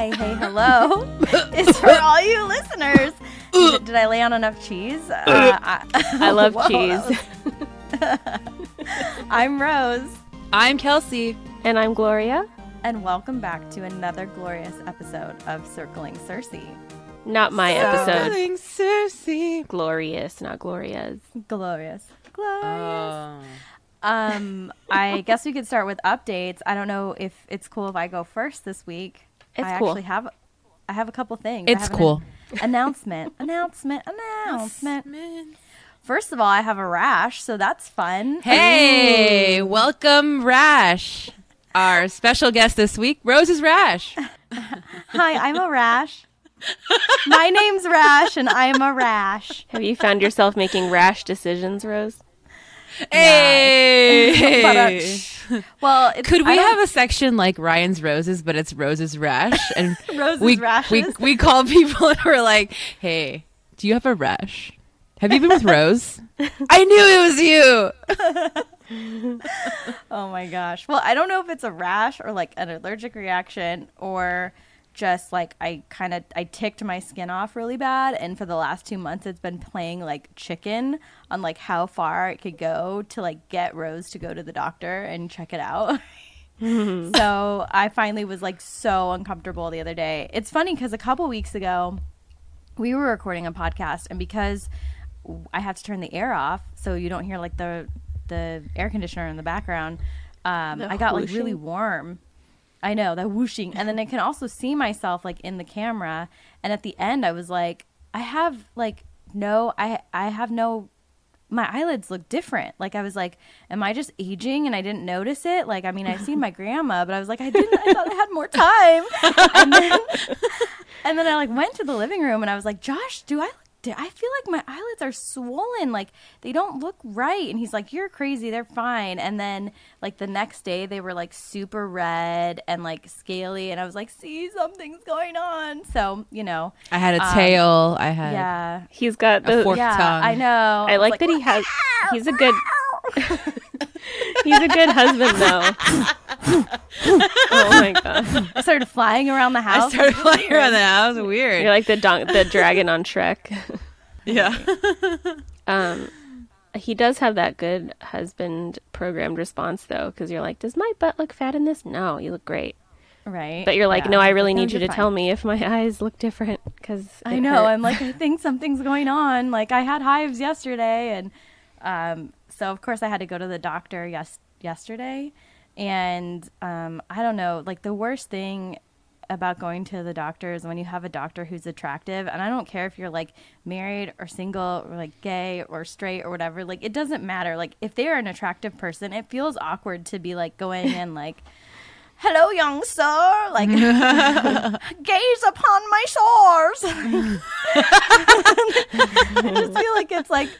hi, hey, hello is for all you listeners. Did, did I lay on enough cheese? Uh, I, I love Whoa, cheese. was- I'm Rose, I'm Kelsey. And I'm Gloria. and welcome back to another glorious episode of Circling Circe. Not my episode. Circling Circe. Glorious, not Gloria's. Glorious. Glorious. Oh. Um, I guess we could start with updates. I don't know if it's cool if I go first this week. It's I cool. actually have I have a couple things. I It's have an cool. announcement. announcement. Announcement. First of all, I have a rash, so that's fun. Hey, welcome Rash. Our special guest this week, Rose's Rash. Hi, I'm a rash. My name's Rash and I'm a rash. Have you found yourself making rash decisions, Rose? Hey. But, uh, well, it's, Could we have a section like Ryan's Roses, but it's Rose's Rash? And Rose's we, rashes? we we call people and we're like, "Hey, do you have a rash? Have you been with Rose? I knew it was you." Oh my gosh. Well, I don't know if it's a rash or like an allergic reaction or just like I kind of I ticked my skin off really bad and for the last 2 months it's been playing like chicken on like how far it could go to like get Rose to go to the doctor and check it out. so, I finally was like so uncomfortable the other day. It's funny cuz a couple weeks ago we were recording a podcast and because I have to turn the air off so you don't hear like the the air conditioner in the background. Um, The I got like really warm. I know that whooshing, and then I can also see myself like in the camera. And at the end, I was like, I have like no, I I have no. My eyelids look different. Like I was like, am I just aging and I didn't notice it? Like I mean, I've seen my grandma, but I was like, I didn't. I thought I had more time. And then, and then I like went to the living room and I was like, Josh, do I look? I feel like my eyelids are swollen. Like they don't look right. And he's like, You're crazy. They're fine. And then like the next day, they were like super red and like scaly. And I was like, See, something's going on. So you know, I had a Um, tail. I had yeah, He's got A the. fork. yeah. tongue. I know. I was like, that he has. He's a good. he's a good husband, though. oh my god! I started flying around the house. I house. started flying around the house. Weird. You're like the don- the dragon on Shrek. yeah. Um, he does have that good husband programmed response though, because you're like, does my butt look fat in this? No, you look great. right. But you're like, Yeah. no, I really No, need you to fine. tell me if my eyes look different because I know. I'm like, I think something's going on. Like, I had hives yesterday, and um, so of course I had to go to the doctor yes yesterday, and um, I don't know. Like, the worst thing about going to the doctor is when you have a doctor who's attractive, and I don't care if you're like married or single or like gay or straight or whatever. Like, it doesn't matter. Like, if they are an attractive person, it feels awkward to be like going in like. Hello, young sir. Like, gaze upon my sores. I just feel like it's like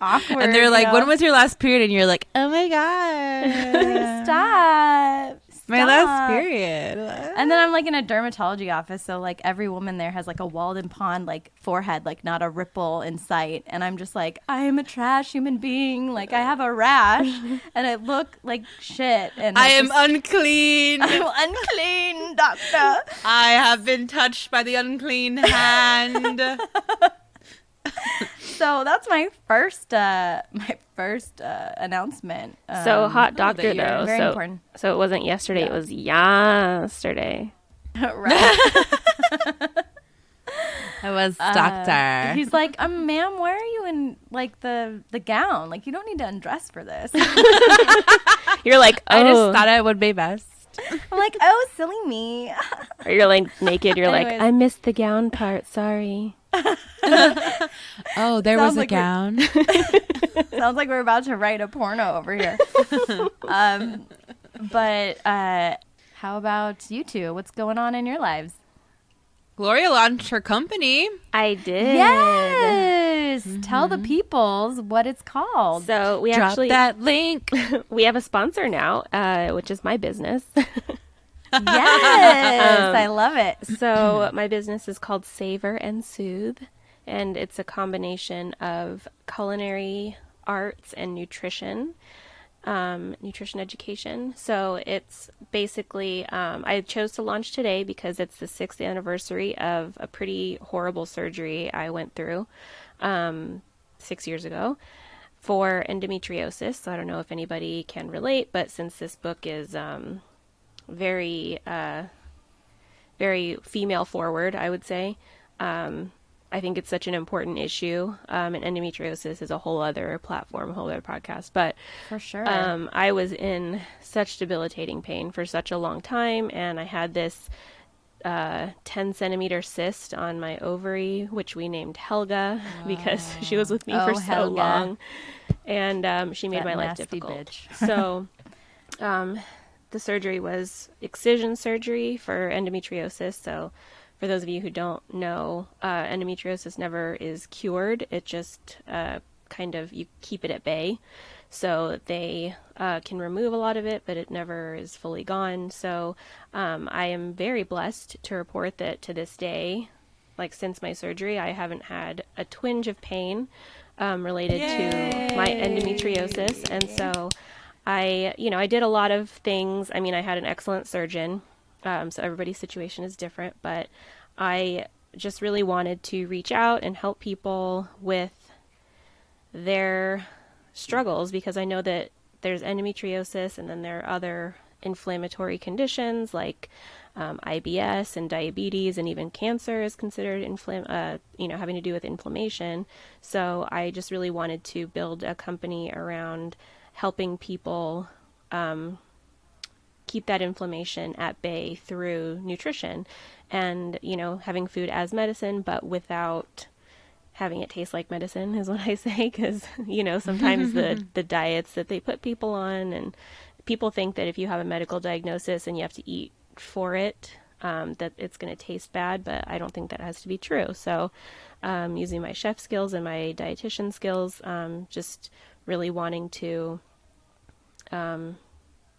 awkward. And they're you like, know? "When was your last period?" And you're like, "Oh my god, stop? My last Stop." period." And then I'm like in a dermatology office, so like every woman there has like a Walden Pond like forehead, like not a ripple in sight. And I'm just like, I am a trash human being. Like I have a rash, and I look like shit. And I it's am just- unclean. I'm unclean, doctor. I have been touched by the unclean hand. So that's my first, uh my first uh, announcement. So Um, hot doctor though. very so important. so it wasn't yesterday. It was yesterday. right. I was Uh, doctor. He's like, um, ma'am, why are you in like the the gown? Like, you don't need to undress for this. You're like, oh, I just thought it would be best. I'm like, oh, silly me. or you're like naked. You're like, I missed the gown part. Sorry. Oh, there Sounds was a like gown. Sounds like we're about to write a porno over here. um, but uh, how about you two? What's going on in your lives? Gloria launched her company. I did. Yes, tell the peoples what it's called. So we Drop actually that link. we have a sponsor now, uh, which is my business. yes, Um, I love it. so my business is called Savor and Soothe, and it's a combination of culinary arts and nutrition. um, nutrition education. So it's basically, um, I chose to launch today because it's the sixth anniversary of a pretty horrible surgery I went through um, six years ago for endometriosis. So I don't know if anybody can relate, but since this book is um, very, uh, very female forward, I would say. Um, I think it's such an important issue, um, and endometriosis is a whole other platform, a whole other podcast. But For sure. um, I was in such debilitating pain for such a long time, and I had this uh, 10 centimeter cyst on my ovary, which we named Helga because she was with me Oh, for so Helga. long, and um, she made That my life difficult. so, um, the surgery was excision surgery for endometriosis. So, for those of you who don't know, uh, endometriosis never is cured. It just uh, kind of you keep it at bay. So they uh, can remove a lot of it, but it never is fully gone. So um, I am very blessed to report that to this day, like since my surgery, I haven't had a twinge of pain um, related to my endometriosis. And so I, you know, I did a lot of things. I mean, I had an excellent surgeon. Um, so everybody's situation is different, but I just really wanted to reach out and help people with their struggles because I know that there's endometriosis and then there are other inflammatory conditions like um, IBS and diabetes and even cancer is considered inflam- uh, you know having to do with inflammation. So I just really wanted to build a company around helping people um, keep that inflammation at bay through nutrition and you know having food as medicine but without having it taste like medicine is what I say because you know sometimes the the diets that they put people on and people think that if you have a medical diagnosis and you have to eat for it um, that it's going to taste bad but I don't think that has to be true. So um, using my chef skills and my dietitian skills um, just really wanting to um,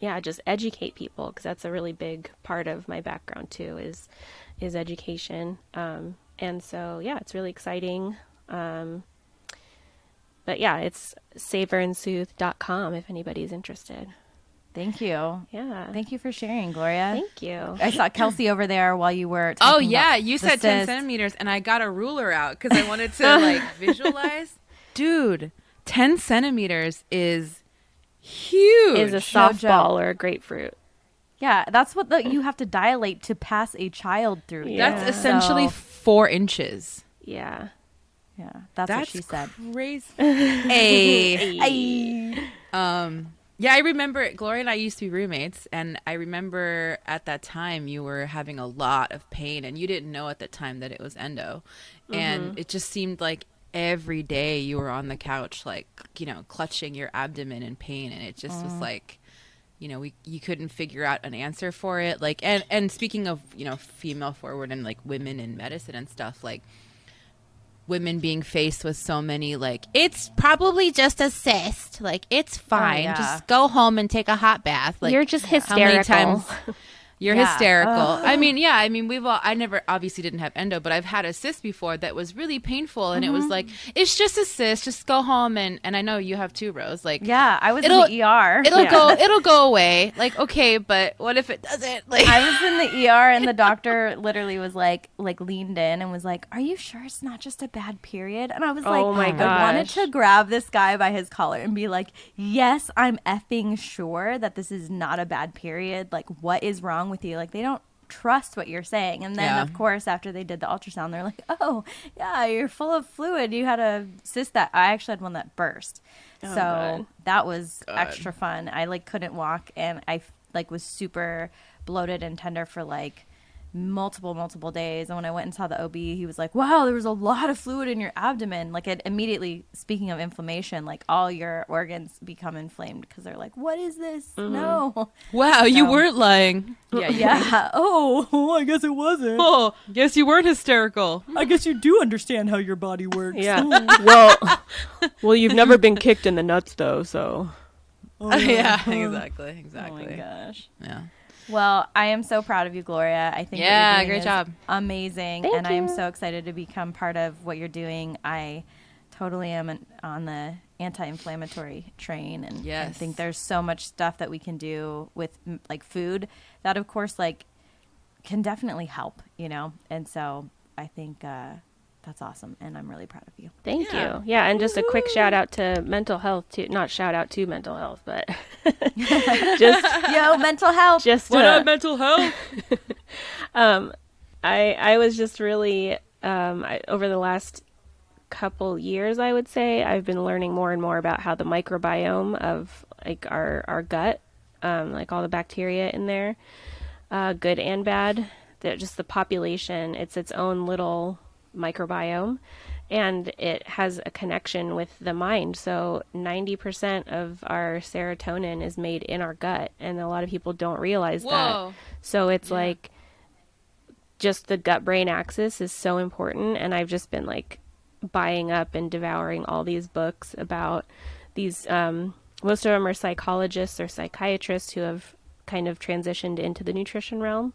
yeah just educate people because that's a really big part of my background too is is education um, and so yeah it's really exciting um, but yeah it's savorandsoothe.com if anybody's interested Thank you. yeah Thank you for sharing, Gloria. thank you I saw Kelsey over there while you were. Oh yeah, about you said ten cyst. centimeters, and I got a ruler out because I wanted to like visualize. Dude, ten centimeters is huge. is a no softball joke. or a grapefruit Yeah, that's what the, you have to dilate to pass a child through. Yeah. That's essentially So- four inches. yeah yeah, that's, what she said. crazy. hey. Ay. Um, yeah, I remember Gloria and I used to be roommates, and I remember at that time you were having a lot of pain, and you didn't know at the time that it was endo, and it just seemed like every day you were on the couch, like you know, clutching your abdomen in pain, and it just was mm. like. You know, we you couldn't figure out an answer for it. Like, and and speaking of you know female forward and like women in medicine and stuff, like women being faced with so many like it's probably just a cyst like it's oh, fine yeah. just go home and take a hot bath like you're just how many hysterical times you're Yeah. hysterical i mean yeah i mean we've all i never obviously didn't have endo but i've had a cyst before that was really painful and it was like it's just a cyst just go home and and i know you have two rows like Yeah, I was It'll- in the ER. it'll Yeah. go it'll go away like okay but what if it doesn't like I was in the ER and the doctor literally was like like leaned in and was like, "Are you sure it's not just a bad period?" And I was like, Oh my I wanted to grab this guy by his collar and be like, "Yes, I'm effing sure that this is not a bad period. Like, what is wrong with you? Like, they don't." trust what you're saying and then Yeah. of course after they did the ultrasound they're like oh yeah you're full of fluid you had a cyst that i actually had one that burst oh, so Oh, God. that was extra fun. I like couldn't walk and I like was super bloated and tender for like multiple multiple days. And when i went and saw the ob he was like wow there was a lot of fluid in your abdomen. Like it immediately speaking of inflammation like all your organs become inflamed because they're like what is this? Mm-hmm. No. Wow you weren't lying. Yeah yeah. Oh i guess it wasn't. Oh guess you weren't hysterical. I guess you do understand how your body works. Yeah. Well well you've never been kicked in the nuts though so. Oh, yeah. Oh exactly oh exactly my gosh. Yeah Well, I am so proud of you, Gloria. I think what you're Yeah, doing great job. amazing, Thank and I am so excited to become part of what you're doing. I totally am an, on the anti-inflammatory train and I think there's so much stuff that we can do with like food that of course like can definitely help, you know. And so I think uh that's awesome and I'm really proud of you. Thank Yeah. you. Yeah, and just a quick shout out to mental health to Not shout out to mental health, but just Yo, mental health. just What uh, up, mental health? um, I I was just really um, I, over the last couple years, I would say, I've been learning more and more about how the microbiome of like our our gut, um, like all the bacteria in there, uh, good and bad, that just the population, it's its own little microbiome. And it has a connection with the mind. So 90% of our serotonin is made in our gut. And a lot of people don't realize that. So it's Yeah. like just the gut brain axis is so important and I've just been like buying up and devouring all these books about these um most of them are psychologists or psychiatrists who have kind of transitioned into the nutrition realm.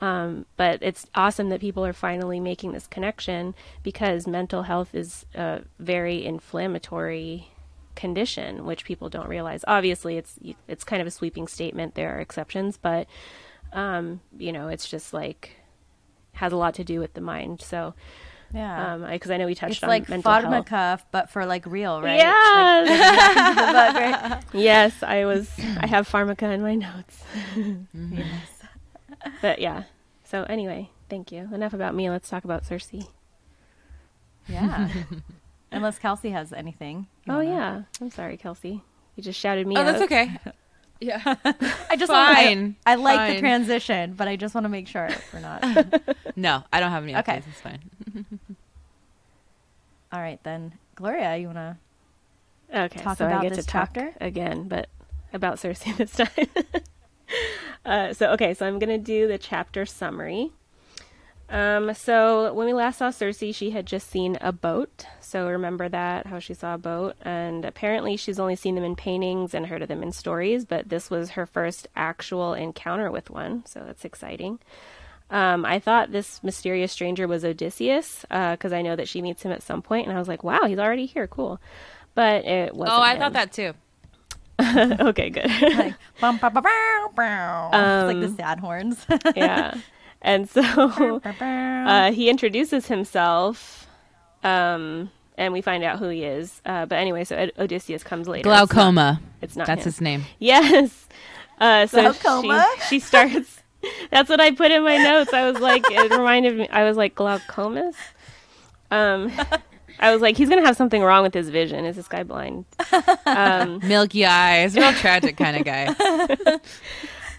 Um, but it's awesome that people are finally making this connection because mental health is a very inflammatory condition, which people don't realize. Obviously, it's it's kind of a sweeping statement. There are exceptions, but um, you know, it's just like has a lot to do with the mind. So, yeah. um, because I, know we touched it's on like mental health. Pharmacuff, but for like real, right? Yes. Like, right? yes, I was. I have pharmaka in my notes. Yes. But yeah. So anyway, thank you. Enough about me. Let's talk about Circe. Yeah. Unless Kelsey has anything. Oh wanna- yeah. I'm sorry, Kelsey. You just shouted me Oh, out. that's okay. Yeah. I just wanna- I- Fine. I, like the transition, but I just want to make sure we're not. No, I don't have any updates. Okay. It's fine. All right, then, Gloria, you want to? Okay, talk so about I get this to talk chapter? again, but about Circe this time. uh, so okay, so I'm gonna do the chapter summary. Um, so when we last saw Circe, she had just seen a boat. So remember that how she saw a boat, and apparently she's only seen them in paintings and heard of them in stories. But this was her first actual encounter with one, so that's exciting. Um, I thought this mysterious stranger was Odysseus because I know that she meets him at some point, and I was like, "Wow, he's already here, cool." But it wasn't. Oh, I him. thought that too. okay, good. Like, bum, bum, bum, bum, bum. it's like the Um, sad horns. yeah. And so uh, he introduces himself, um, and we find out who he is. Uh, but anyway, so Od- Odysseus comes later. It's not- Glaucoma. It's not, That's him. his name. Yes. Uh, so Glaucoma? She, she starts. That's what I put in my notes. I was like, it reminded me. I was like, glaucomas. Um, I was like, he's gonna have something wrong with his vision. Is this guy blind? Um, Milky eyes. Real tragic kind of guy.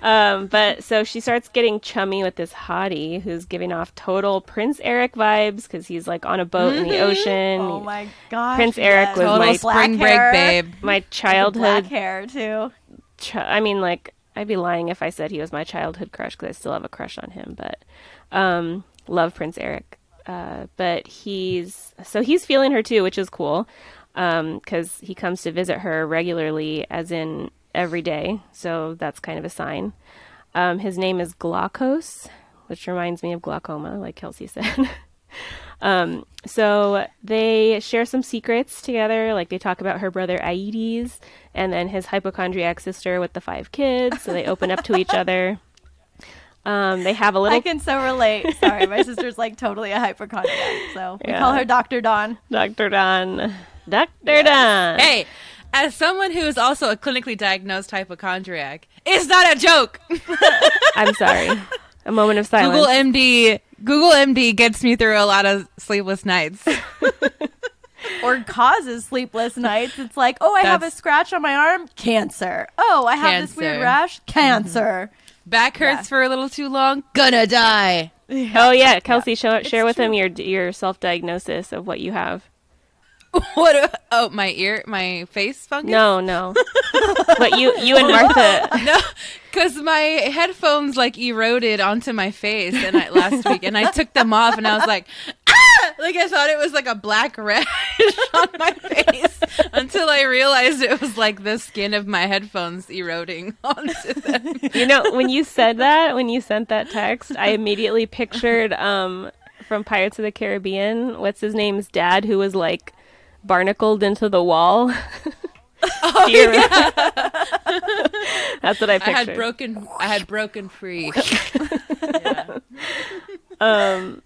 Um, but so she starts getting chummy with this hottie who's giving off total Prince Eric vibes because he's like on a boat in the ocean. oh my god, Prince Eric yes. was Total my- spring hair. break, babe. My Black childhood. hair too. Ch- I mean, like I'd be lying if I said he was my childhood crush because I still have a crush on him. But um, love Prince Eric. Uh, but he's so he's feeling her too, which is cool because he comes to visit her regularly, as in every day. So that's kind of a sign. Um, his name is Glaucos, which reminds me of glaucoma, like Kelsey said. um, so they share some secrets together. Like they talk about her brother Aeëtes and then his hypochondriac sister with the five kids. So they open up to each other. Um, they have a little I can so relate. Sorry, my sister's like totally a hypochondriac, so we Yeah. call her Doctor Don. Dr. Don. Dr. Don. Hey, as someone who is also a clinically diagnosed hypochondriac, it's not a joke. I'm sorry. A moment of silence. Google MD. Google MD gets me through a lot of sleepless nights. Or causes sleepless nights. It's like, oh, I have a scratch on my arm, cancer. Oh, I have this weird Cancer. rash, cancer. Back hurts Yeah. for a little too long. Gonna die. Oh yeah, Kelsey, show, It's share with him your your self diagnosis of what you have. What? A, oh, my ear, my face fungus. No, no. but you you and Martha. no, because my headphones like eroded onto my face and I, last week, and I took them off, and I was like, ah! Like I thought it was like a black rash on my face until I realized it was like the skin of my headphones eroding onto them. You know, when you said that, when you sent that text, I immediately pictured um from Pirates of the Caribbean, what's his name's dad, who was like barnacled into the wall. Oh, remember? That's what I I had broken. I had broken free. yeah. um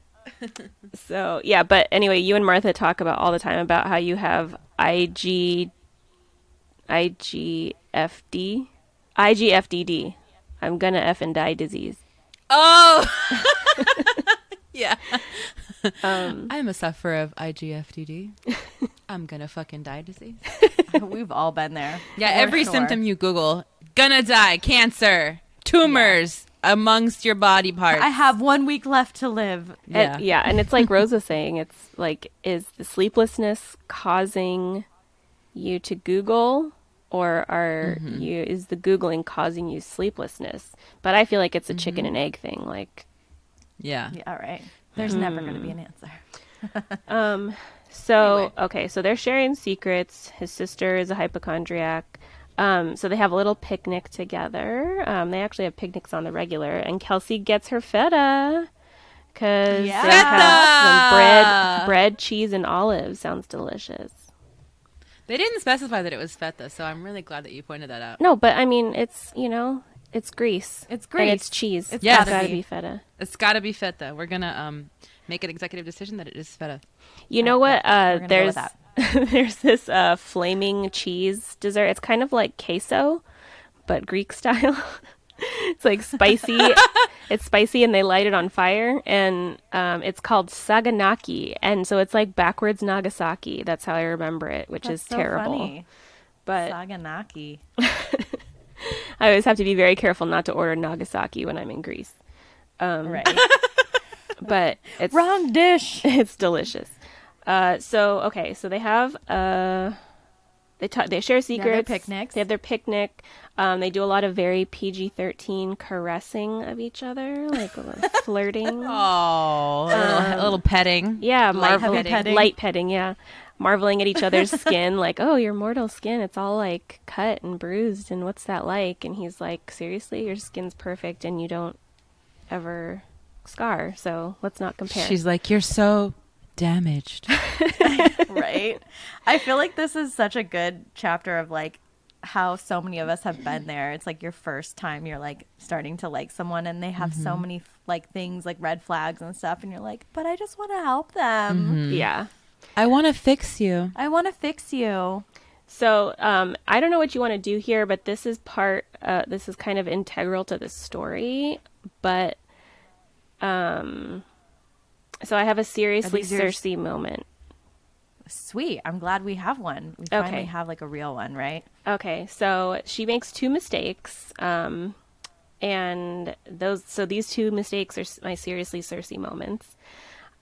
so yeah but anyway you and martha talk about all the time about how you have ig igfd igfdd i'm gonna f and die disease Oh. yeah. um I'm a sufferer of IGFTD. I'm gonna fucking die disease. We've all been there. Yeah, every sure. symptom you Google, gonna die, cancer, tumors amongst your body parts. I have one week left to live. Yeah. and, yeah and it's like Rosa saying it's like is the sleeplessness causing you to google or are Mm-hmm. you is the googling causing you sleeplessness but i feel like it's a chicken Mm-hmm. and egg thing like yeah. Yeah, all right. There's never going to be an answer. Um. So Anyway. okay, so they're sharing secrets. His sister is a hypochondriac. Um. So they have a little picnic together. Um. They actually have picnics on the regular, and Kelsey gets her feta because Yeah. they have bread, bread, cheese, and olives. Sounds delicious. They didn't specify that it was feta, so I'm really glad that you pointed that out. No, but I mean, it's you know, it's Greece. It's And it's cheese. It's Yes. gotta gotta be be. feta. It's got to be feta. We're gonna um make an executive decision that it is feta. You know what? we're Uh, gonna go there's with there's this uh, flaming cheese dessert. It's kind of like queso, but Greek style. it's like spicy. it's spicy, and they light it on fire, and um, it's called saganaki, and so it's like backwards Nagasaki. That's how I remember it, which That's is so terrible. funny. But Saganaki. I always have to be very careful not to order Nagasaki when I'm in Greece. Um, Right. But it's Wrong dish. it's delicious. Uh, so okay, so they have uh, they ta- they share their secrets. picnics. They have their picnic. Um, they do a lot of very PG thirteen caressing of each other, like a little flirting. Oh, a little, a little petting. Yeah, Light marvel- petting. petting. light petting. Yeah, marveling at each other's skin, like, oh, your mortal skin, it's all like cut and bruised, and what's that like? And he's like, seriously, your skin's perfect, and you don't ever scar, so let's not compare. She's like, you're so damaged. right? I feel like this is such a good chapter of like how so many of us have been there. It's like your first time you're like starting to like someone and they have so many like things like red flags and stuff and you're like, "But I just want to help them. yeah. I want to fix you. I want to fix you." So um, I don't know what you want to do here, but this is part. Uh, this is kind of integral to the story. But um, so I have a seriously these your- Circe moment. Sweet. I'm glad we have one. We finally Okay. have like a real one, right? Okay, so she makes two mistakes, um, and those. So these two mistakes are my seriously Circe moments.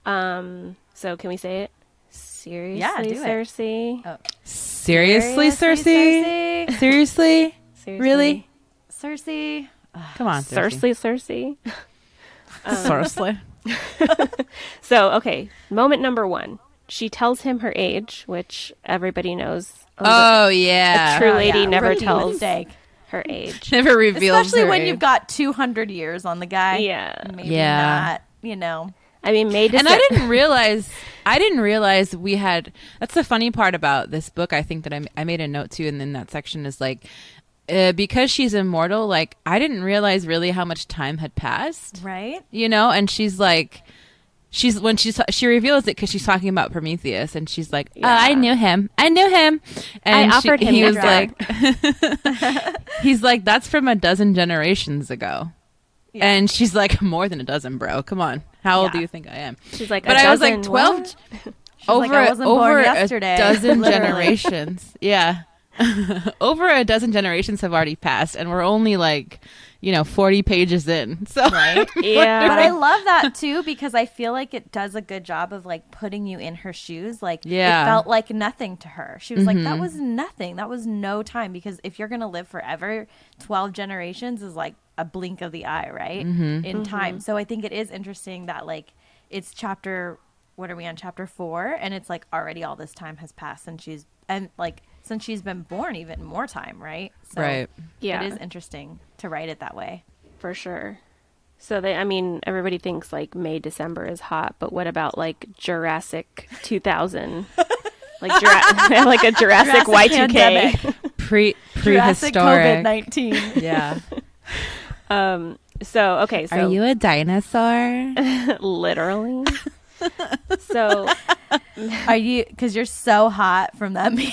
Um, so can we say it? Seriously, Yeah, do it. Circe. Oh. Seriously, Seriously, Circe? Circe? Seriously? Seriously. Really? Circe. Come on, Circe. Circe, Cersei. Seriously? So, okay, moment number one. She tells him her age, which everybody knows. Oh, yeah. A true Oh, lady yeah, never rookie tells mistake. her age. Never reveals Especially her when age. you've got 200 years on the guy. Yeah. Maybe Yeah. not, you know. I mean, May and I didn't realize I didn't realize we had that's the funny part about this book I think that I, I made a note to and then that section is like uh, because she's immortal like I didn't realize really how much time had passed. Right? you know and she's like she's when she's she reveals it because she's talking about Prometheus and she's like oh I knew him. I knew him. And I she- him he was drug. like he's like that's from a dozen generations ago. Yeah. and she's like more than a dozen bro. Come on. How old do you think I am? She's like, but I was like 12 She's over like, over a dozen generations. Yeah. over a dozen generations have already passed and we're only like, you know, 40 pages in. So Right? Yeah. But I love that too because I feel like it does a good job of like putting you in her shoes. Like Yeah. it felt like nothing to her. She was like, Mhm. that was nothing. That was no time because if you're gonna live forever, twelve generations is like a blink of the eye, right? Mm-hmm. In time. So I think it is interesting that like it's chapter what are we on chapter four? And it's like already all this time has passed and she's and like since she's been born even more time, right? So Right. Yeah. It is interesting to write it that way. for sure. So they, I mean, everybody thinks like May, December is hot, but what about like Jurassic 2000? like Jura- like a Jurassic, Jurassic Y2K. pandemic. Pre Jurassic COVID nineteen. Yeah. Um. So okay. So Are you a dinosaur? literally? so Are you? Because you're so hot from that meeting.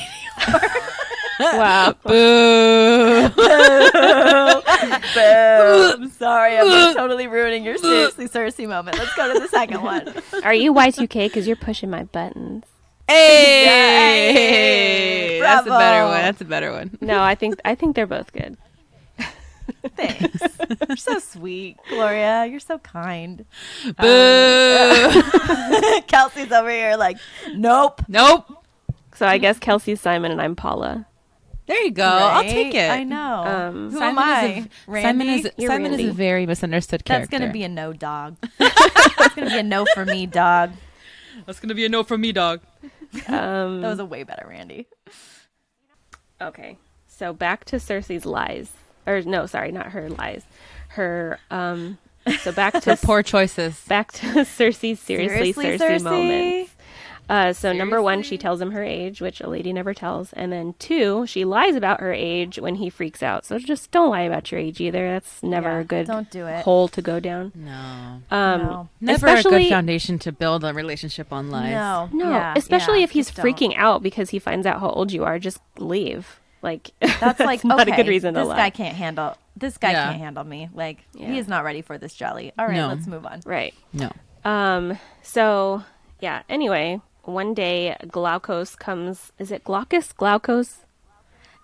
Wow. Boo. Boom. Sorry, I'm totally ruining your seriously Circe moment. Let's go to the second one. Are you Y2K? Because you're pushing my buttons. Hey, Hey, that's a better one. That's a better one. No, I think I think they're both good. Thanks. You're so sweet, Gloria. You're so kind. Boo. Um, Kelsey's over here like, nope. nope. So I guess Kelsey's Simon and I'm Paula. There you go. I'll take it. I know. Um, Who Simon am I? Is a, Randy? Simon is You're Simon is a very misunderstood character. That's gonna be a no, dog. That's gonna be a no for me, dog. That's gonna be a no from me, dog. Um, That was a way better Randy. okay. So back to Circe's lies, or no, sorry, not her lies. Her um. So back to Her poor choices. back to Circe's seriously, Seriously, Circe, Circe? moments. Uh, so number one, she tells him her age, which a lady never tells, and then two, she lies about her age when he freaks out. So just don't lie about your age either. That's never Yeah, a good don't do it. hole to go down. No. Um, No. Never a good foundation to build a relationship on lies. No, no, Yeah, especially yeah, if he's just don't. freaking out because he finds out how old you are. Just leave. Like That's like not okay, a good reason to this lie. guy can't handle. This guy Yeah. can't handle me. Like Yeah. he is not ready for this jelly. All right, No. let's move on. right. No. Um. So yeah. Anyway, one day Glaukos comes. Is it Glaucus? Glaukos?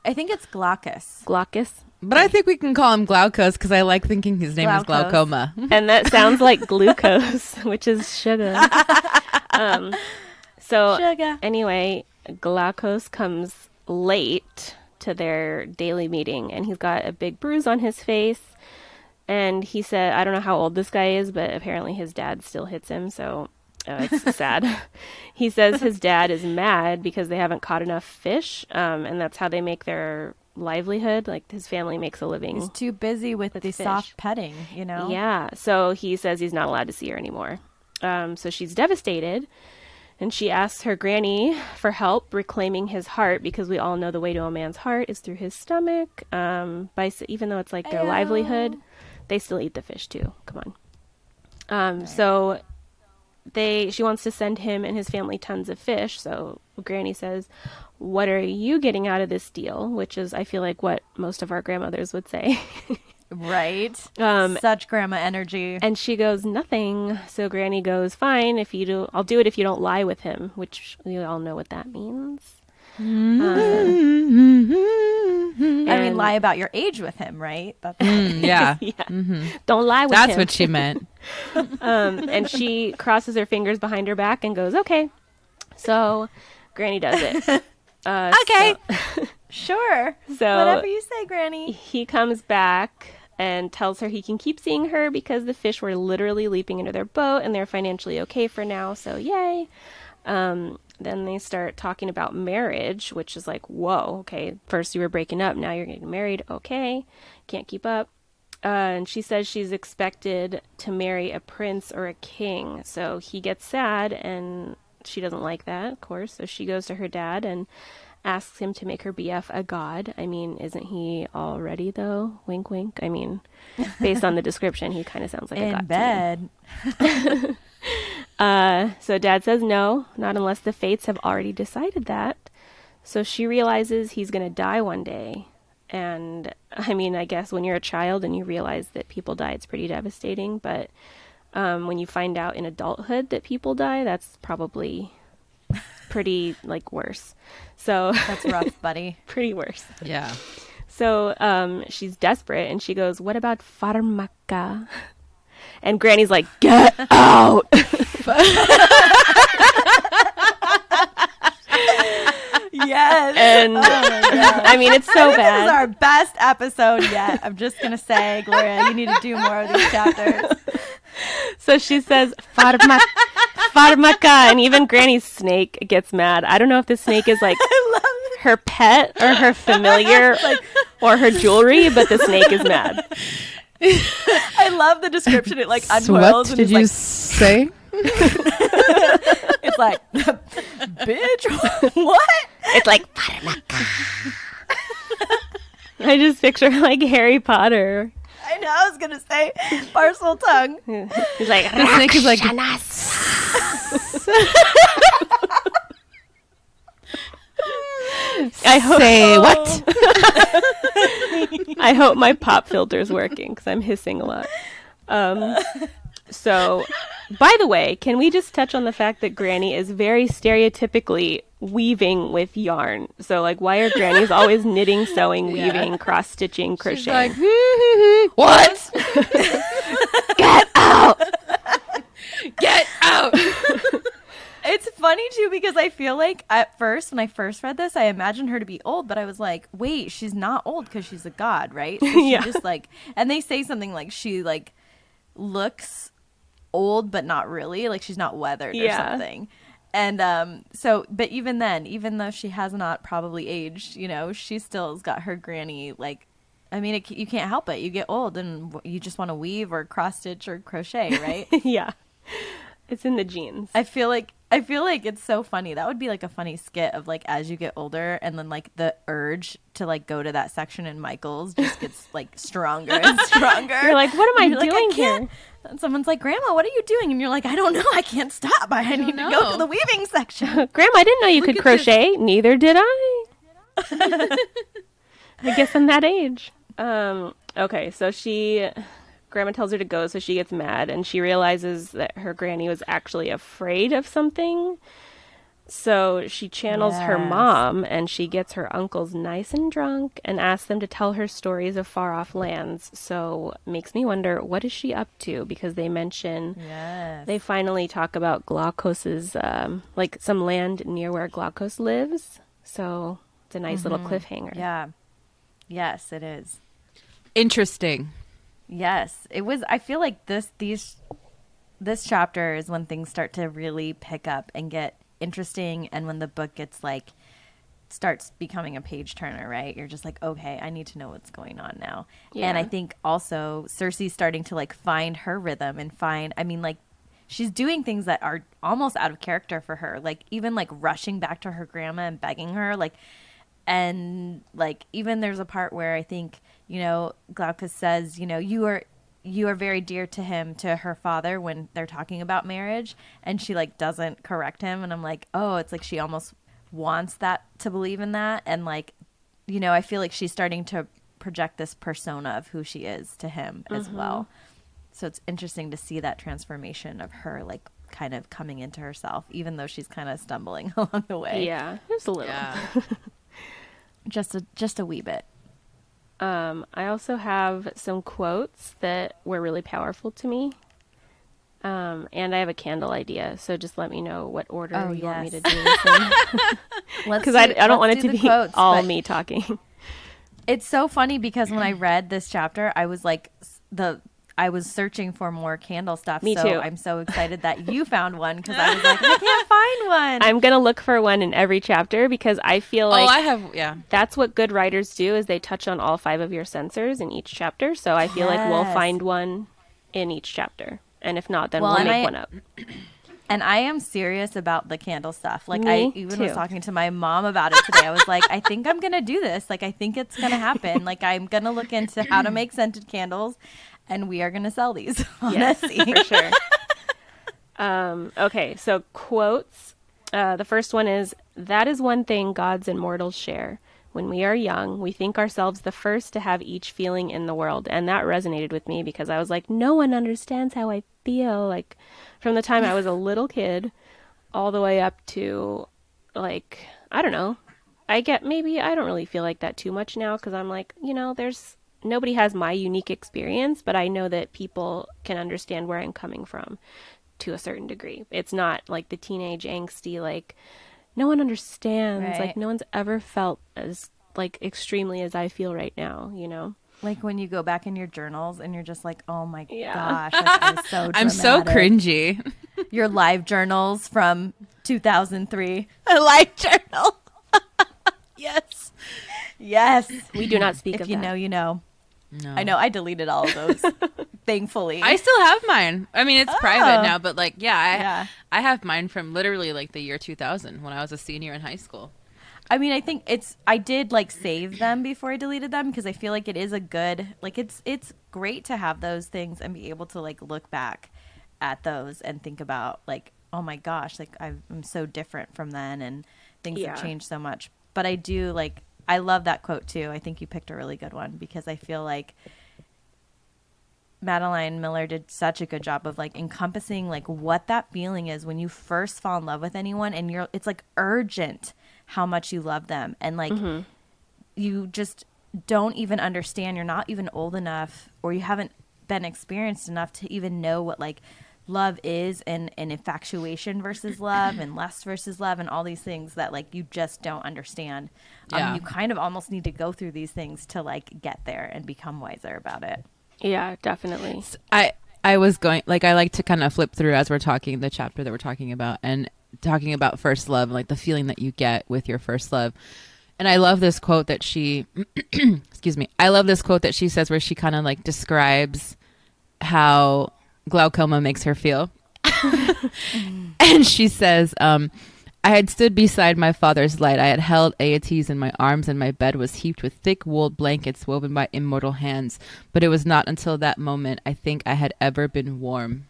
I think it's Glaucus. Glaucus? But I think we can call him Glaukos because I like thinking his name is glaucoma. and that sounds like glucose, which is sugar. um, so Sugar. anyway, Glaucus comes late to their daily meeting, and he's got a big bruise on his face. And he said, I don't know how old this guy is, but apparently his dad still hits him, so uh, it's sad. he says his dad is mad because they haven't caught enough fish, um, and that's how they make their livelihood. Like his family makes a living. He's too busy with, With the fish. soft petting. You know. Yeah. So he says he's not allowed to see her anymore. Um, so she's devastated. And she asks her granny for help reclaiming his heart because we all know the way to a man's heart is through his stomach. Um, by even though it's like their Ayo. livelihood, they still eat the fish too. Come on. Um, so they she wants to send him and his family tons of fish. So Granny says, "What are you getting out of this deal?" Which is, I feel like, what most of our grandmothers would say. Right. Um, Such grandma energy. And she goes, nothing. So Granny goes, fine, if you do, I'll do it if you don't lie with him, which we all know what that means. I mean, lie about your age with him, right? Mm, yeah. Yeah. Don't lie with That's him. what she meant. um, and she crosses her fingers behind her back and goes, okay. So Granny does it. Uh, okay. sure. So, Whatever you say, Granny. he comes back and tells her he can keep seeing her because the fish were literally leaping into their boat and they're financially okay for now. So yay. Um, then they start talking about marriage, which is like, whoa, okay. First you were breaking up, now you're getting married. Okay, can't keep up. Uh, and she says she's expected to marry a prince or a king. So he gets sad, and she doesn't like that, of course. So she goes to her dad and asks him to make her BF a god. I mean, isn't he already though? Wink, wink. I mean, based on the description, he kind of sounds like a In god. to me. bed. Uh, so dad says no, not unless the fates have already decided that. So she realizes he's going to die one day. And I mean, I guess when you're a child and you realize that people die, it's pretty devastating. But um, when you find out in adulthood that people die, that's probably pretty like worse. So That's rough, buddy. pretty worse. Yeah. So um, she's desperate and she goes, What about pharmaka? And Granny's like, Get out! yes. And oh I mean, it's so bad. This is our best episode yet. I'm just gonna say, Gloria, you need to do more of these chapters. So she says, Pharma- pharmaka. And even Granny's snake gets mad. I don't know if the snake is like her pet or her familiar like, or her jewelry, but the snake is mad. I love the description. It like So uncoils what did is you like say? It's like, bitch, what? It's like I just picture like Harry Potter. I know. I was gonna say Parseltongue. He's like, snake is like- I hope. Say what? I hope my pop filter is working because I'm hissing a lot. Um, so, by the way, can we just touch on the fact that Granny is very stereotypically weaving with yarn? So, like, why are grannies always knitting, sewing, weaving, cross stitching, crocheting? what? Get out! Get out! It's funny too because I feel like at first when I first read this, I imagined her to be old, but I was like, wait, she's not old because she's a god, right? So she Yeah. just like, and they say something like she like looks old but not really, like she's not weathered or something. And um, so, but even then, even though she has not probably aged, you know, she still's got her granny like. I mean, it, you can't help it. You get old, and you just want to weave or cross stitch or crochet, right? yeah. It's in the genes. I feel like I feel like it's so funny. That would be like a funny skit of like as you get older and then like the urge to like go to that section in Michael's just gets like stronger and stronger. You're like, what am I You're like, doing can't- And someone's like, "Grandma, what are you doing?" And you're like, "I don't know. I can't stop. I, need to go to the weaving section." Grandma, I didn't know you could at this. crochet. Neither did I. I guess I'm that age. Um, okay, so she, Grandma tells her to go, so she gets mad, and she realizes that her granny was actually afraid of something. So she channels her mom, and she gets her uncles nice and drunk, and asks them to tell her stories of far off lands. So makes me wonder, what is she up to? Because they mention yes. they finally talk about Glaucus's, um, like some land near where Glaucus lives. So it's a nice little cliffhanger. yeah. Yes, it is. Interesting. Yes, it was. I feel like this these this chapter is when things start to really pick up and get interesting, and when the book gets like starts becoming a page turner. Right? You're just like, okay, I need to know what's going on now. Yeah. And I think also Circe's starting to like find her rhythm and find. I mean, like she's doing things that are almost out of character for her. Like even like rushing back to her grandma and begging her, like and like even there's a part where I think you know Glaucus says you know you are you are very dear to him to her father when they're talking about marriage. And she like doesn't correct him. And I'm like oh it's like she almost wants that to believe in that. And like you know I feel like she's starting to project this persona of who she is to him as mm-hmm. well. So it's interesting to see that transformation of her like kind of coming into herself even though she's kind of stumbling along the way. Yeah, just a little. Yeah. just a just a wee bit Um, I also have some quotes that were really powerful to me. Um, and I have a candle idea, so just let me know what order Oh, you want me to do this. Because I, I don't want it to be quotes, all me talking. It's so funny because when I read this chapter, I was like the I was searching for more candle stuff. Me so too. I'm so excited that you found one because I was like, I can't find one. I'm gonna look for one in every chapter because I feel oh, like oh, I have. Yeah. that's what good writers do is they touch on all five of your sensors in each chapter. So I feel like we'll find one in each chapter, and if not, then Well, we'll make I- one up. and I am serious about the candle stuff. Like Me I even was talking to my mom about it today. I was like, I think I'm gonna do this. Like I think it's gonna happen. Like I'm gonna look into how to make scented candles, and we are gonna sell these on Yes, Etsy. for sure. um, okay, so quotes. Uh, the first one is That is one thing gods and mortals share. When we are young, we think ourselves the first to have each feeling in the world. And that resonated with me because I was like, no one understands how I feel. Like, from the time I was a little kid all the way up to, like, I don't know. I get maybe I don't really feel like that too much now because I'm like, you know, there's nobody has my unique experience, but I know that people can understand where I'm coming from to a certain degree. It's not like the teenage angsty, like, no one understands. Right. Like, no one's ever felt as, like, extremely as I feel right now, you know? Like when you go back in your journals and you're just like, oh my Yeah. gosh, that is so. I'm so cringy. Your live journals from 2003. A live journal. yes. Yes. We do not speak If of you that. know, you know. No. I know. I deleted all of those. thankfully. I still have mine. I mean, it's Oh. private now, but like, yeah, I, Yeah. I have mine from literally like the year 2000 when I was a senior in high school. I mean, I think it's I did like save them before I deleted them because I feel like it is a good like it's it's great to have those things and be able to like look back at those and think about like oh my gosh like I'm so different from then and things Yeah. have changed so much. But I do like I love that quote too. I think you picked a really good one because I feel like Madeline Miller did such a good job of like encompassing like what that feeling is when you first fall in love with anyone and you're it's like urgent how much you love them. And like mm-hmm. you just don't even understand. You're not even old enough or you haven't been experienced enough to even know what like love is and, and infatuation versus love and lust versus love and all these things that like you just don't understand um, you kind of almost need to go through these things to like get there and become wiser about it Yeah, definitely. I I was going like I like to kind of flip through as we're talking the chapter that we're talking about and talking about first love and like the feeling that you get with your first love. And I love this quote that she excuse me. I love this quote that she says where she kind of like describes how Glaucos makes her feel. and she says, um, I had stood beside my father's light. I had held Aeëtes in my arms, and my bed was heaped with thick wooled blankets woven by immortal hands. But it was not until that moment I think I had ever been warm.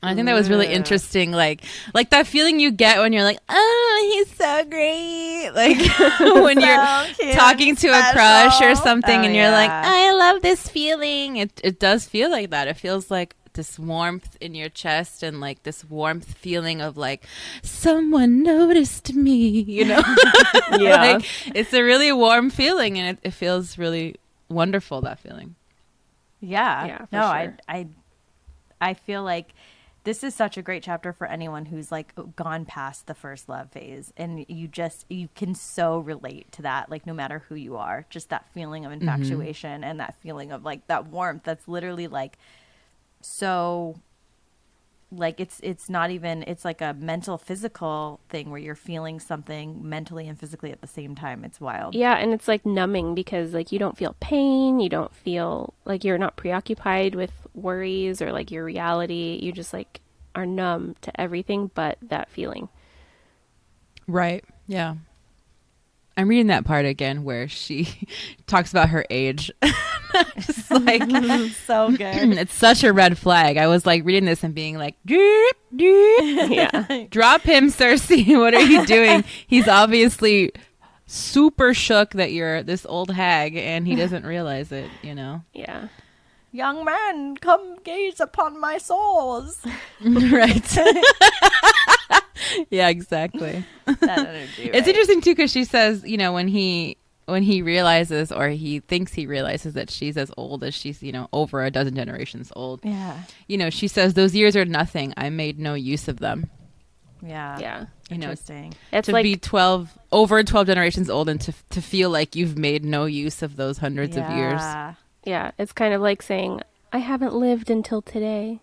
And I think that was really interesting, like like that feeling you get when you're like, oh, he's so great, like when you're cute talking and to a crush or something, Oh, and you're like. I love this feeling. It it does feel like that. It feels like this warmth in your chest and like this warmth feeling of like someone noticed me, you know? Yeah. like it's a really warm feeling and it, it feels really wonderful that feeling. Yeah. Yeah, for no, I. I I feel like this is such a great chapter for anyone who's like gone past the first love phase and you just you can so relate to that like no matter who you are just that feeling of mm-hmm. infatuation and that feeling of like that warmth that's literally like so like it's it's not even it's like a mental physical thing where you're feeling something mentally and physically at the same time it's wild Yeah, and it's like numbing because like you don't feel pain, you don't feel like you're not preoccupied with worries or like your reality. You just like are numb to everything but that feeling. Right. Yeah. I'm reading that part again where she talks about her age. Just like so good it's such a red flag. I was like reading this and being like, "Doop, doop." Yeah. drop him, Circe. What are you doing? He's obviously super shook that you're this old hag and he doesn't realize it, you know? yeah. young man come gaze upon my sores right. yeah, exactly. that energy It's interesting too because she says, you know, when he when he realizes or he thinks he realizes that she's as old as she's, you know, over a dozen generations old. yeah You know, she says those years are nothing. I made no use of them. yeah Yeah. You know, interesting It's to like be 12 over 12 generations old and to to feel like you've made no use of those hundreds of years. Yeah. yeah, it's kind of like saying I haven't lived until today.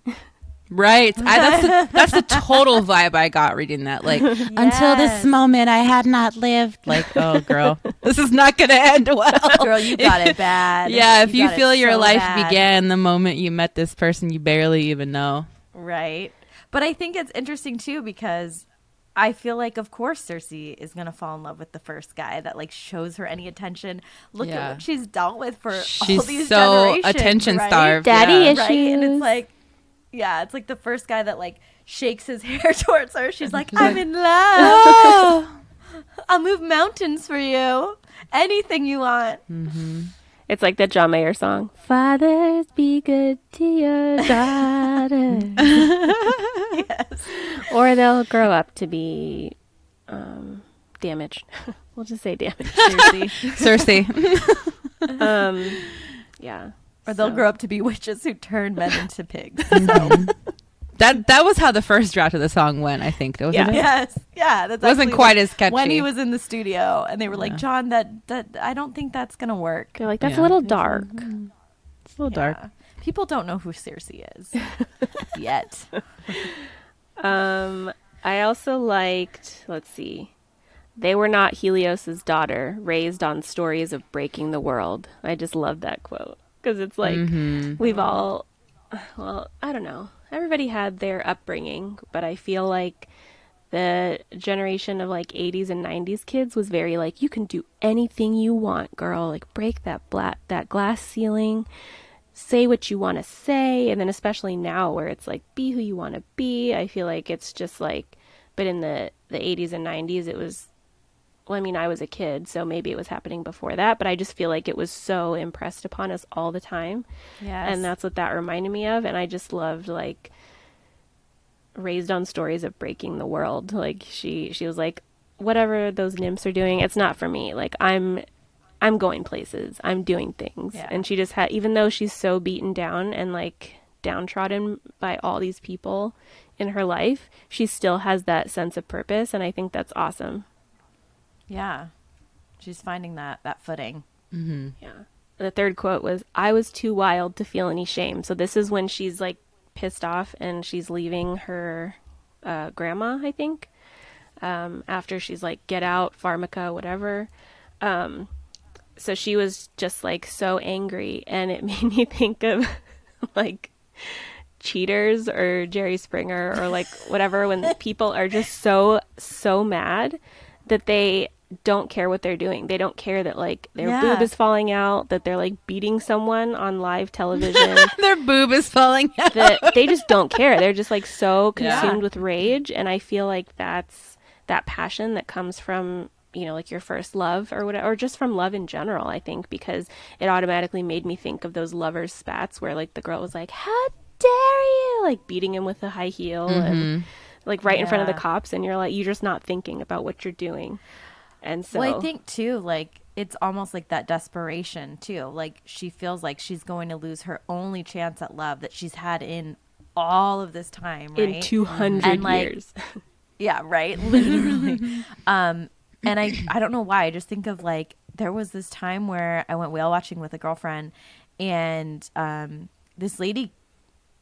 Right. I, that's the, that's the total vibe I got reading that. Like until this moment, I had not lived. Like, oh, girl, this is not going to end well. girl you got it bad yeah, if you got it feel your so life bad. began the moment you met this person you barely even know. right but i think it's interesting too because I feel like, of course, Circe is gonna fall in love with the first guy that like shows her any attention. Look Yeah. at what she's dealt with for all She's these so generations, attention right? starved. Daddy yeah. issues. right? And it's like, yeah, it's like the first guy that like shakes his hair towards her. She's like, I'm in love. Oh. I'll move mountains for you. Anything you want. It's like the John Mayer song. Fathers, be good to your daughters. yes. Or they'll grow up to be um, damaged. we'll just say damaged. Circe. Circe. um, yeah. Or they'll So- grow up to be witches who turn men into pigs. that that was how the first draft of the song went. I think. Wasn't Yeah. it? yes, yeah, that's Wasn't actually quite as catchy. when he was in the studio, and they were like, "John, that that I don't think that's gonna work." They're like, that's Yeah. a little dark. It's a little dark. People don't know who Circe is yet. Um, I also liked, let's see, they were not Helios's daughter, raised on stories of breaking the world. I just love that quote because it's like Mm-hmm. we've all, well, I don't know. everybody had their upbringing, but I feel like the generation of like 80s and 90s kids was very like you can do anything you want, girl. Like break that black that glass ceiling, say what you want to say, and then especially now where it's like be who you want to be. I feel like it's just like but in the the 80s and 90s it was well, I mean, I was a kid, so maybe it was happening before that, but I just feel like it was so impressed upon us all the time. Yes. And that's what that reminded me of. And I just loved, like, raised on stories of breaking the world. Like, she, she was like, whatever those nymphs are doing, it's not for me. Like, I'm, I'm going places, I'm doing things. Yeah. And she just had, even though she's so beaten down and, like, downtrodden by all these people in her life, she still has that sense of purpose. And I think that's awesome. Yeah. She's finding that that footing. Yeah. The third quote was, I was too wild to feel any shame. So this is when she's like pissed off and she's leaving her uh, grandma, I think, um, after she's like, get out, pharmaka, whatever. Um, so she was just like so angry. And it made me think of like cheaters or Jerry Springer or like whatever when people are just so, so mad that they don't care what they're doing. They don't care that like their Yeah. boob is falling out, that they're like beating someone on live television. Their boob is falling out. that they just don't care. They're just like so Yeah. consumed with rage and I feel like that's that passion that comes from you know like your first love or whatever or just from love in general I think because it automatically made me think of those lovers spats where like the girl was like how dare you like beating him with a high heel and mm-hmm. like right in front of the cops and you're like you're just not thinking about what you're doing and so Well, I think too, like it's almost like that desperation too. Like she feels like she's going to lose her only chance at love that she's had in all of this time, right? in 200 like, years Yeah, right. Literally. um, and I I don't know why. I just think of like there was this time where I went whale watching with a girlfriend, and um, this lady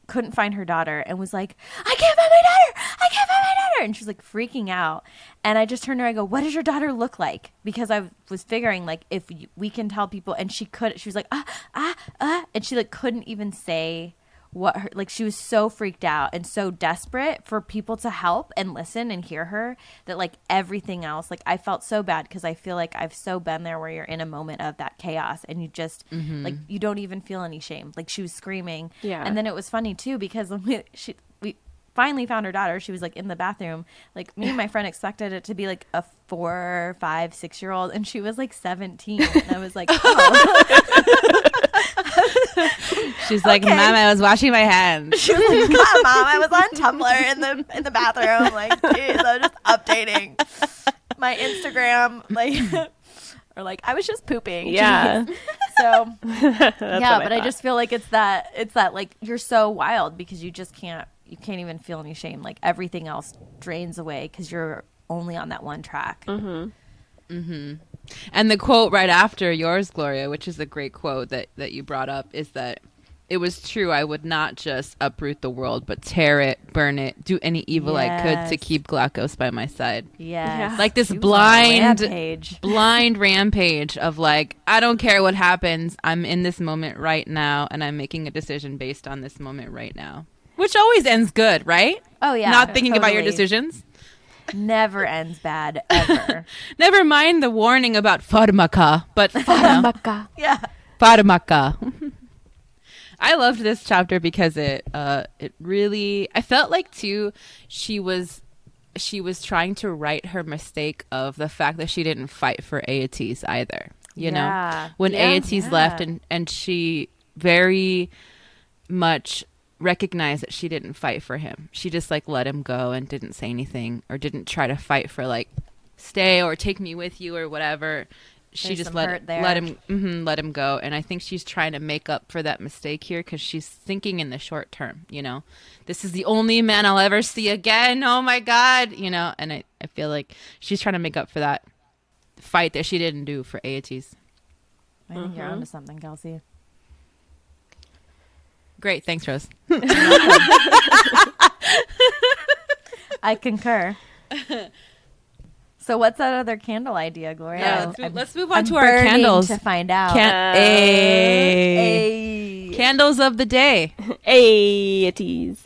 couldn't find her daughter and was like, I can't find my daughter. I can't find my daughter. And she's like freaking out. And I just turned to her. I go, What does your daughter look like? Because I was figuring like if we can tell people. And she could. She was like, ah ah ah, and she like couldn't even say what her like she was so freaked out and so desperate for people to help and listen and hear her that like everything else like i felt so bad because i feel like i've so been there where you're in a moment of that chaos and you just like you don't even feel any shame like she was screaming Yeah. and then it was funny too because when we she finally found her daughter she was like in the bathroom like me and my friend expected it to be like a four five six year old and she was like 17 and i was like oh She's like, Okay. Mom, I was washing my hands. She was like, "God, mom, I was on Tumblr in the in the bathroom. Like, jeez, I was just updating my Instagram, like, or like I was just pooping. Yeah. So yeah, but I, just feel like it's that it's that like you're so wild because you just can't you can't even feel any shame. Like everything else drains away because you're only on that one track. Mm-hmm. Mm-hmm. And the quote right after yours, Gloria, which is a great quote that, that you brought up, is that it was true. I would not just uproot the world, but tear it, burn it, do any evil I could to keep Glacos by my side. Yes. Yeah. Like this She was on a blind, rampage. blind rampage of like, I don't care what happens. I'm in this moment right now, and I'm making a decision based on this moment right now. Which always ends good, right? Oh yeah, Not thinking about your decisions. Never ends bad ever. Never mind the warning about pharmaka, but know. yeah. Pharmaka. I loved this chapter because it uh it really I felt like too she was she was trying to right her mistake of the fact that she didn't fight for Aeëtes either. You Yeah. know? When Yeah. Aeëtes left and and she very much recognized that she didn't fight for him. She just like let him go and didn't say anything or didn't try to fight for like stay or take me with you or whatever. She There's just let there. let him mhm, let him go, and I think she's trying to make up for that mistake here because she's thinking in the short term. You know, this is the only man I'll ever see again. Oh my god, you know, and I I feel like she's trying to make up for that fight that she didn't do for Aeëtes. I think you're onto something, Kelsey. Great, thanks, Rose. I concur. so what's that other candle idea, Gloria? Yeah, let's move- let's move on I'm to our candles. to find out. Can- Uh, Ayy. Hey. Candles of the day. Aeëtes.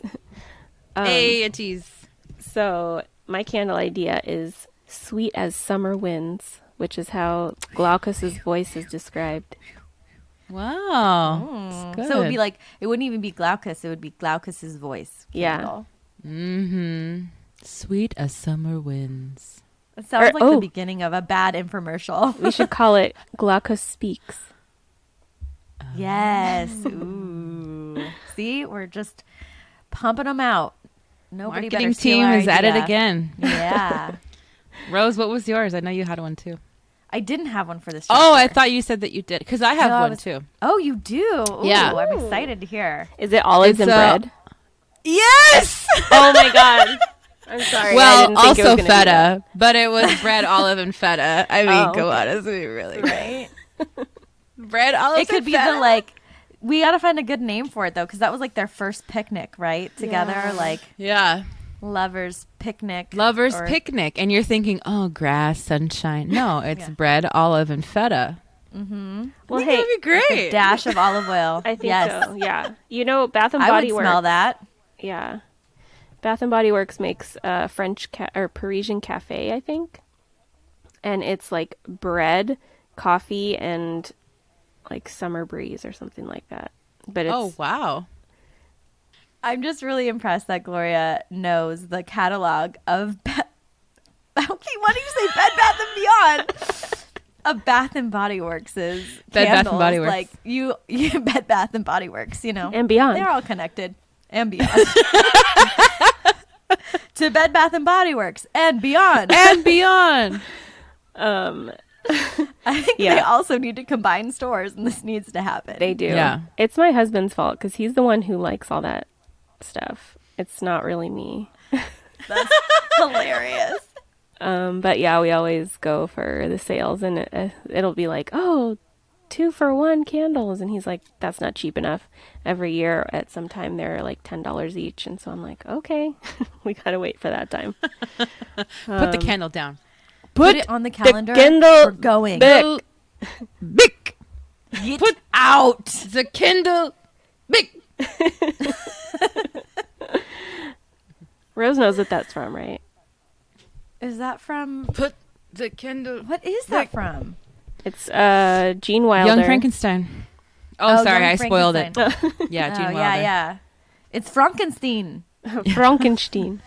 hey, a tease. So my candle idea is sweet as summer winds, which is how Glaucos's voice is described. Wow. That's So it would be like it wouldn't even be Glaucos. It would be Glaucos's voice. Yeah. Mm-hmm. Sweet as summer winds. It sounds Or- like oh. the beginning of a bad infomercial. We should call it Glaucos Speaks. yes. Ooh. See, we're just pumping them out. Nobody Marketing better team our is at it again. Yeah. Rose, what was yours? I know you had one too. I didn't have one for this. Oh, I thought you said that you did because I have No, I one was- too. Oh, you do. Ooh, Yeah. I'm excited to hear. Is it olives It's, and uh, bread? Yes. Oh my god. I'm sorry. I well, didn't think it was also be feta, but it was bread, olive, and feta. I mean, Oh, come okay. on, let's be really right. bread, olive, It could be the like. We gotta find a good name for it though, because that was like their first picnic, right? Together, Yeah. like yeah, lovers picnic, lovers or- picnic, and you're thinking, oh, grass, sunshine. No, it's Yeah. bread, olive, and feta. Mm-hmm. Well, I think hey, that'd be great. a dash of olive oil. I think yes. so. Yeah. You know, Bath and I would Body Works. smell that. Yeah. Bath and Body Works makes a French ca- or Parisian cafe, I think. And it's like bread, coffee, and like summer breeze or something like that. But oh, it's oh wow. I'm just really impressed that Gloria knows the catalog of. Be- okay, why do you say Bed Bath and Beyond? of Bath and Body Works is Bed Bath and. Body Works. Like you, you Bed Bath and Body Works. You know, and beyond. they're all connected and beyond. to Bed Bath and Body Works and beyond. and beyond. Um, I think they also need to combine stores, and this needs to happen. they do. Yeah. It's my husband's fault because he's the one who likes all that stuff. It's not really me. That's hilarious. Um, but yeah, we always go for the sales, and it, uh, it'll be like, oh, two for one candles, and he's like, that's not cheap enough. Every year at some time they're like ten dollars each, and so I'm like, okay, we gotta wait for that time. Put the candle down. Put it on the calendar. Kindle We're going. Bic. Bic. Get Put out. the Kindle. Bic. Rose knows what that's from, right? Is that from? Put the Kindle. What is that from? It's uh Gene Wilder. Young Frankenstein. Oh, sorry, Young I spoiled it. Yeah, Gene oh, Wilder. yeah, yeah. It's Frankenstein. Frankenstein.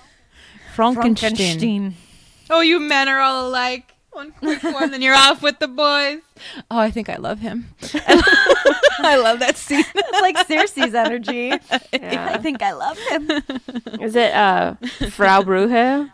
Frankenstein. Oh, you men are all alike. One quick one, then you're off with the boys. Oh, I think I love him. I love that scene. It's like Circe's energy. I Yeah. think I love him. Is it uh Frau Blücher?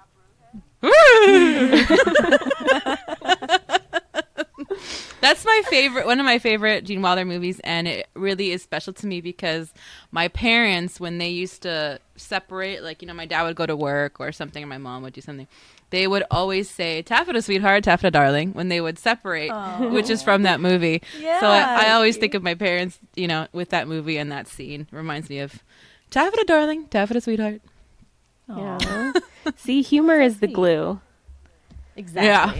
That's my favorite, one of my favorite Gene Wilder movies, and it really is special to me because my parents, when they used to separate, like you know, my dad would go to work or something, and my mom would do something. They would always say "Taffeta, sweetheart," "Taffeta, darling" when they would separate, which is from that movie. so I, I always think of my parents, you know, with that movie and that scene. Reminds me of "Taffeta, darling," "Taffeta, sweetheart." Yeah. See, humor is the glue. Exactly. yeah.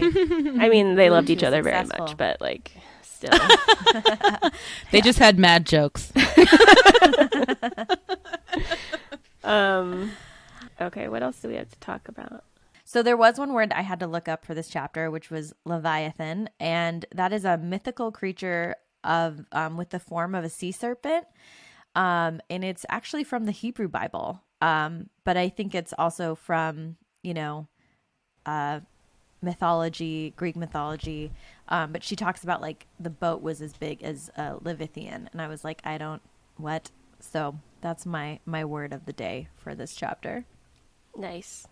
I mean, they loved each other very successful. much, but like still. They just had mad jokes. um Okay, what else do we have to talk about? So there was one word I had to look up for this chapter, which was Leviathan, and that is a mythical creature of um, with the form of a sea serpent, um, and it's actually from the Hebrew Bible. Um, but I think it's also from you know, uh, mythology, Greek mythology. Um, but she talks about like the boat was as big as a Leviathan, and I was like, I don't what. So that's my my word of the day for this chapter. Nice.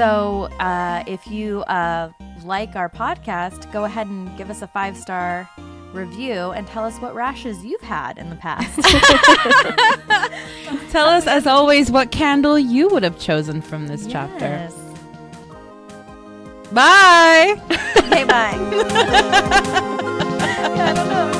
So, uh, if you uh, like our podcast, go ahead and give us a five star review and tell us what rashes you've had in the past. Tell us, as always, what candle you would have chosen from this chapter. Bye. Okay, bye. I don't know.